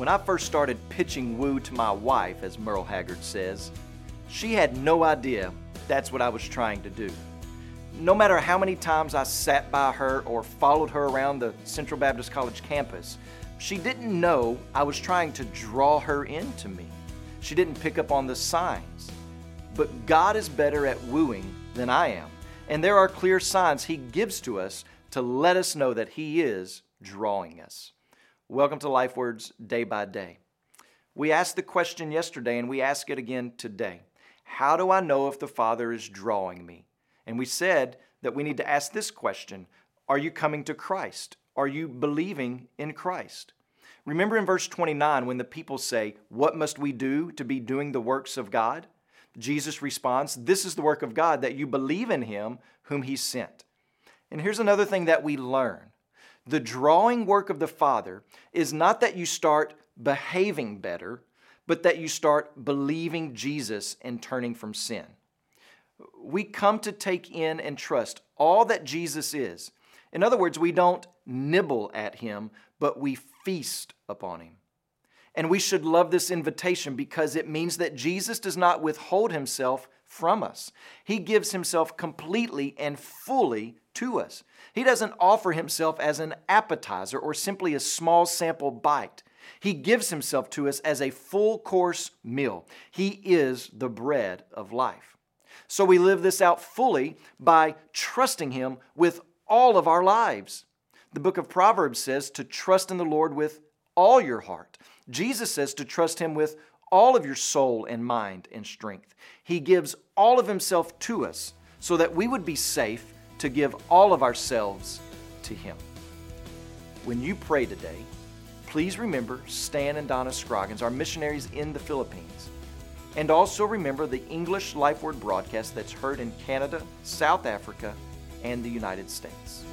When I first started pitching woo to my wife, as Merle Haggard says, she had no idea that's what I was trying to do. No matter how many times I sat by her or followed her around the Central Baptist College campus, she didn't know I was trying to draw her into me. She didn't pick up on the signs. But God is better at wooing than I am. And there are clear signs He gives to us to let us know that He is drawing us. Welcome to Life Words Day by Day. We asked the question yesterday and we ask it again today How do I know if the Father is drawing me? And we said that we need to ask this question Are you coming to Christ? Are you believing in Christ? Remember in verse 29 when the people say, What must we do to be doing the works of God? Jesus responds, This is the work of God, that you believe in him whom he sent. And here's another thing that we learn the drawing work of the Father is not that you start behaving better, but that you start believing Jesus and turning from sin. We come to take in and trust all that Jesus is. In other words, we don't nibble at him, but we feast upon him. And we should love this invitation because it means that Jesus does not withhold himself from us. He gives himself completely and fully to us. He doesn't offer himself as an appetizer or simply a small sample bite. He gives himself to us as a full course meal. He is the bread of life. So we live this out fully by trusting him with all of our lives. The book of Proverbs says to trust in the Lord with all your heart. Jesus says to trust Him with all of your soul and mind and strength. He gives all of Himself to us so that we would be safe to give all of ourselves to Him. When you pray today, please remember Stan and Donna Scroggins, our missionaries in the Philippines. And also remember the English Life Word broadcast that's heard in Canada, South Africa, and the United States.